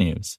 technews.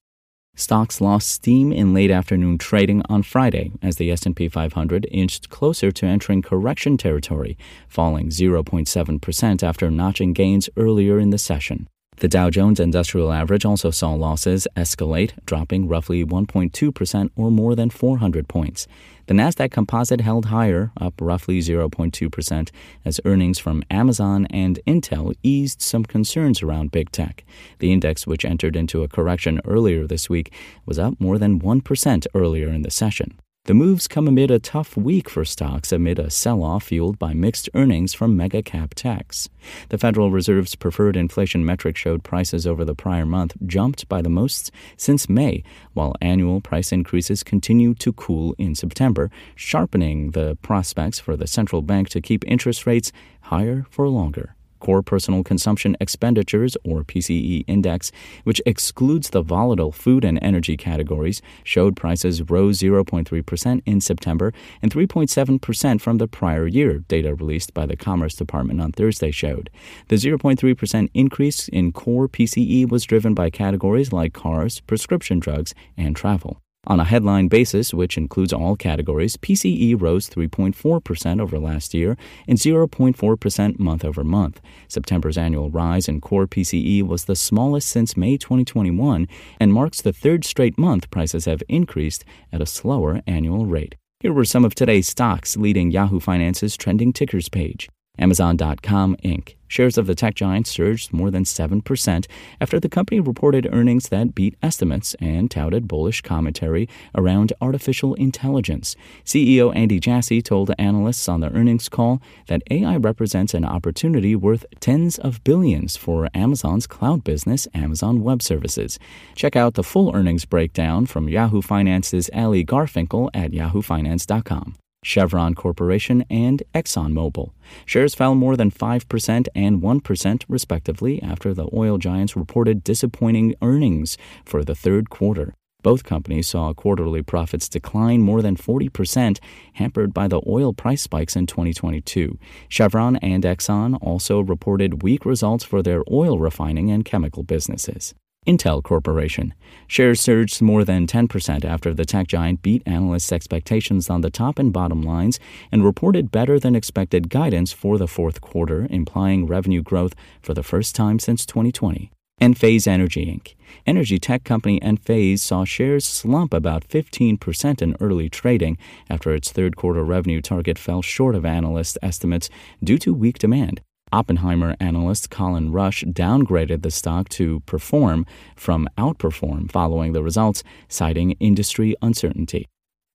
Stocks lost steam in late afternoon trading on Friday as the S&P 500 inched closer to entering correction territory, falling 0.7% after notching gains earlier in the session. The Dow Jones Industrial Average also saw losses escalate, dropping roughly 1.2% or more than 400 points. The Nasdaq Composite held higher, up roughly 0.2%, as earnings from Amazon and Intel eased some concerns around big tech. The index, which entered into a correction earlier this week, was up more than 1% earlier in the session. The moves come amid a tough week for stocks amid a sell off fueled by mixed earnings from mega cap techs. The Federal Reserve's preferred inflation metric showed prices over the prior month jumped by the most since May, while annual price increases continued to cool in September, sharpening the prospects for the central bank to keep interest rates higher for longer. Core Personal Consumption Expenditures, or PCE Index, which excludes the volatile food and energy categories, showed prices rose 0.3% in September and 3.7% from the prior year, data released by the Commerce Department on Thursday showed. The 0.3% increase in core PCE was driven by categories like cars, prescription drugs, and travel. On a headline basis, which includes all categories, PCE rose 3.4% over last year and 0.4% month over month. September's annual rise in core PCE was the smallest since May 2021 and marks the third straight month prices have increased at a slower annual rate. Here were some of today's stocks leading Yahoo Finance's trending tickers page. Amazon.com Inc. Shares of the tech giant surged more than 7% after the company reported earnings that beat estimates and touted bullish commentary around artificial intelligence. CEO Andy Jassy told analysts on the earnings call that AI represents an opportunity worth tens of billions for Amazon's cloud business, Amazon Web Services. Check out the full earnings breakdown from Yahoo Finance's Allie Garfinkle at yahoofinance.com. Chevron Corporation, and ExxonMobil. Shares fell more than 5% and 1%, respectively, after the oil giants reported disappointing earnings for the third quarter. Both companies saw quarterly profits decline more than 40%, hampered by the oil price spikes in 2022. Chevron and Exxon also reported weak results for their oil refining and chemical businesses. Intel Corporation. Shares surged more than 10% after the tech giant beat analysts' expectations on the top and bottom lines and reported better than expected guidance for the fourth quarter, implying revenue growth for the first time since 2020. Enphase Energy Inc. Energy tech company Enphase saw shares slump about 15% in early trading after its third quarter revenue target fell short of analyst estimates due to weak demand. Oppenheimer analyst Colin Rush downgraded the stock to perform from outperform following the results, citing industry uncertainty.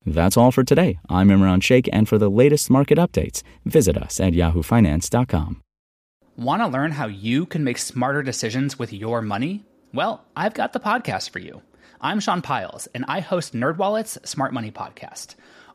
That's all for today. I'm Imran Sheikh, and for the latest market updates, visit us at yahoofinance.com. Want to learn how you can make smarter decisions with your money? Well, I've got the podcast for you. I'm Sean Pyles, and I host NerdWallet's Smart Money Podcast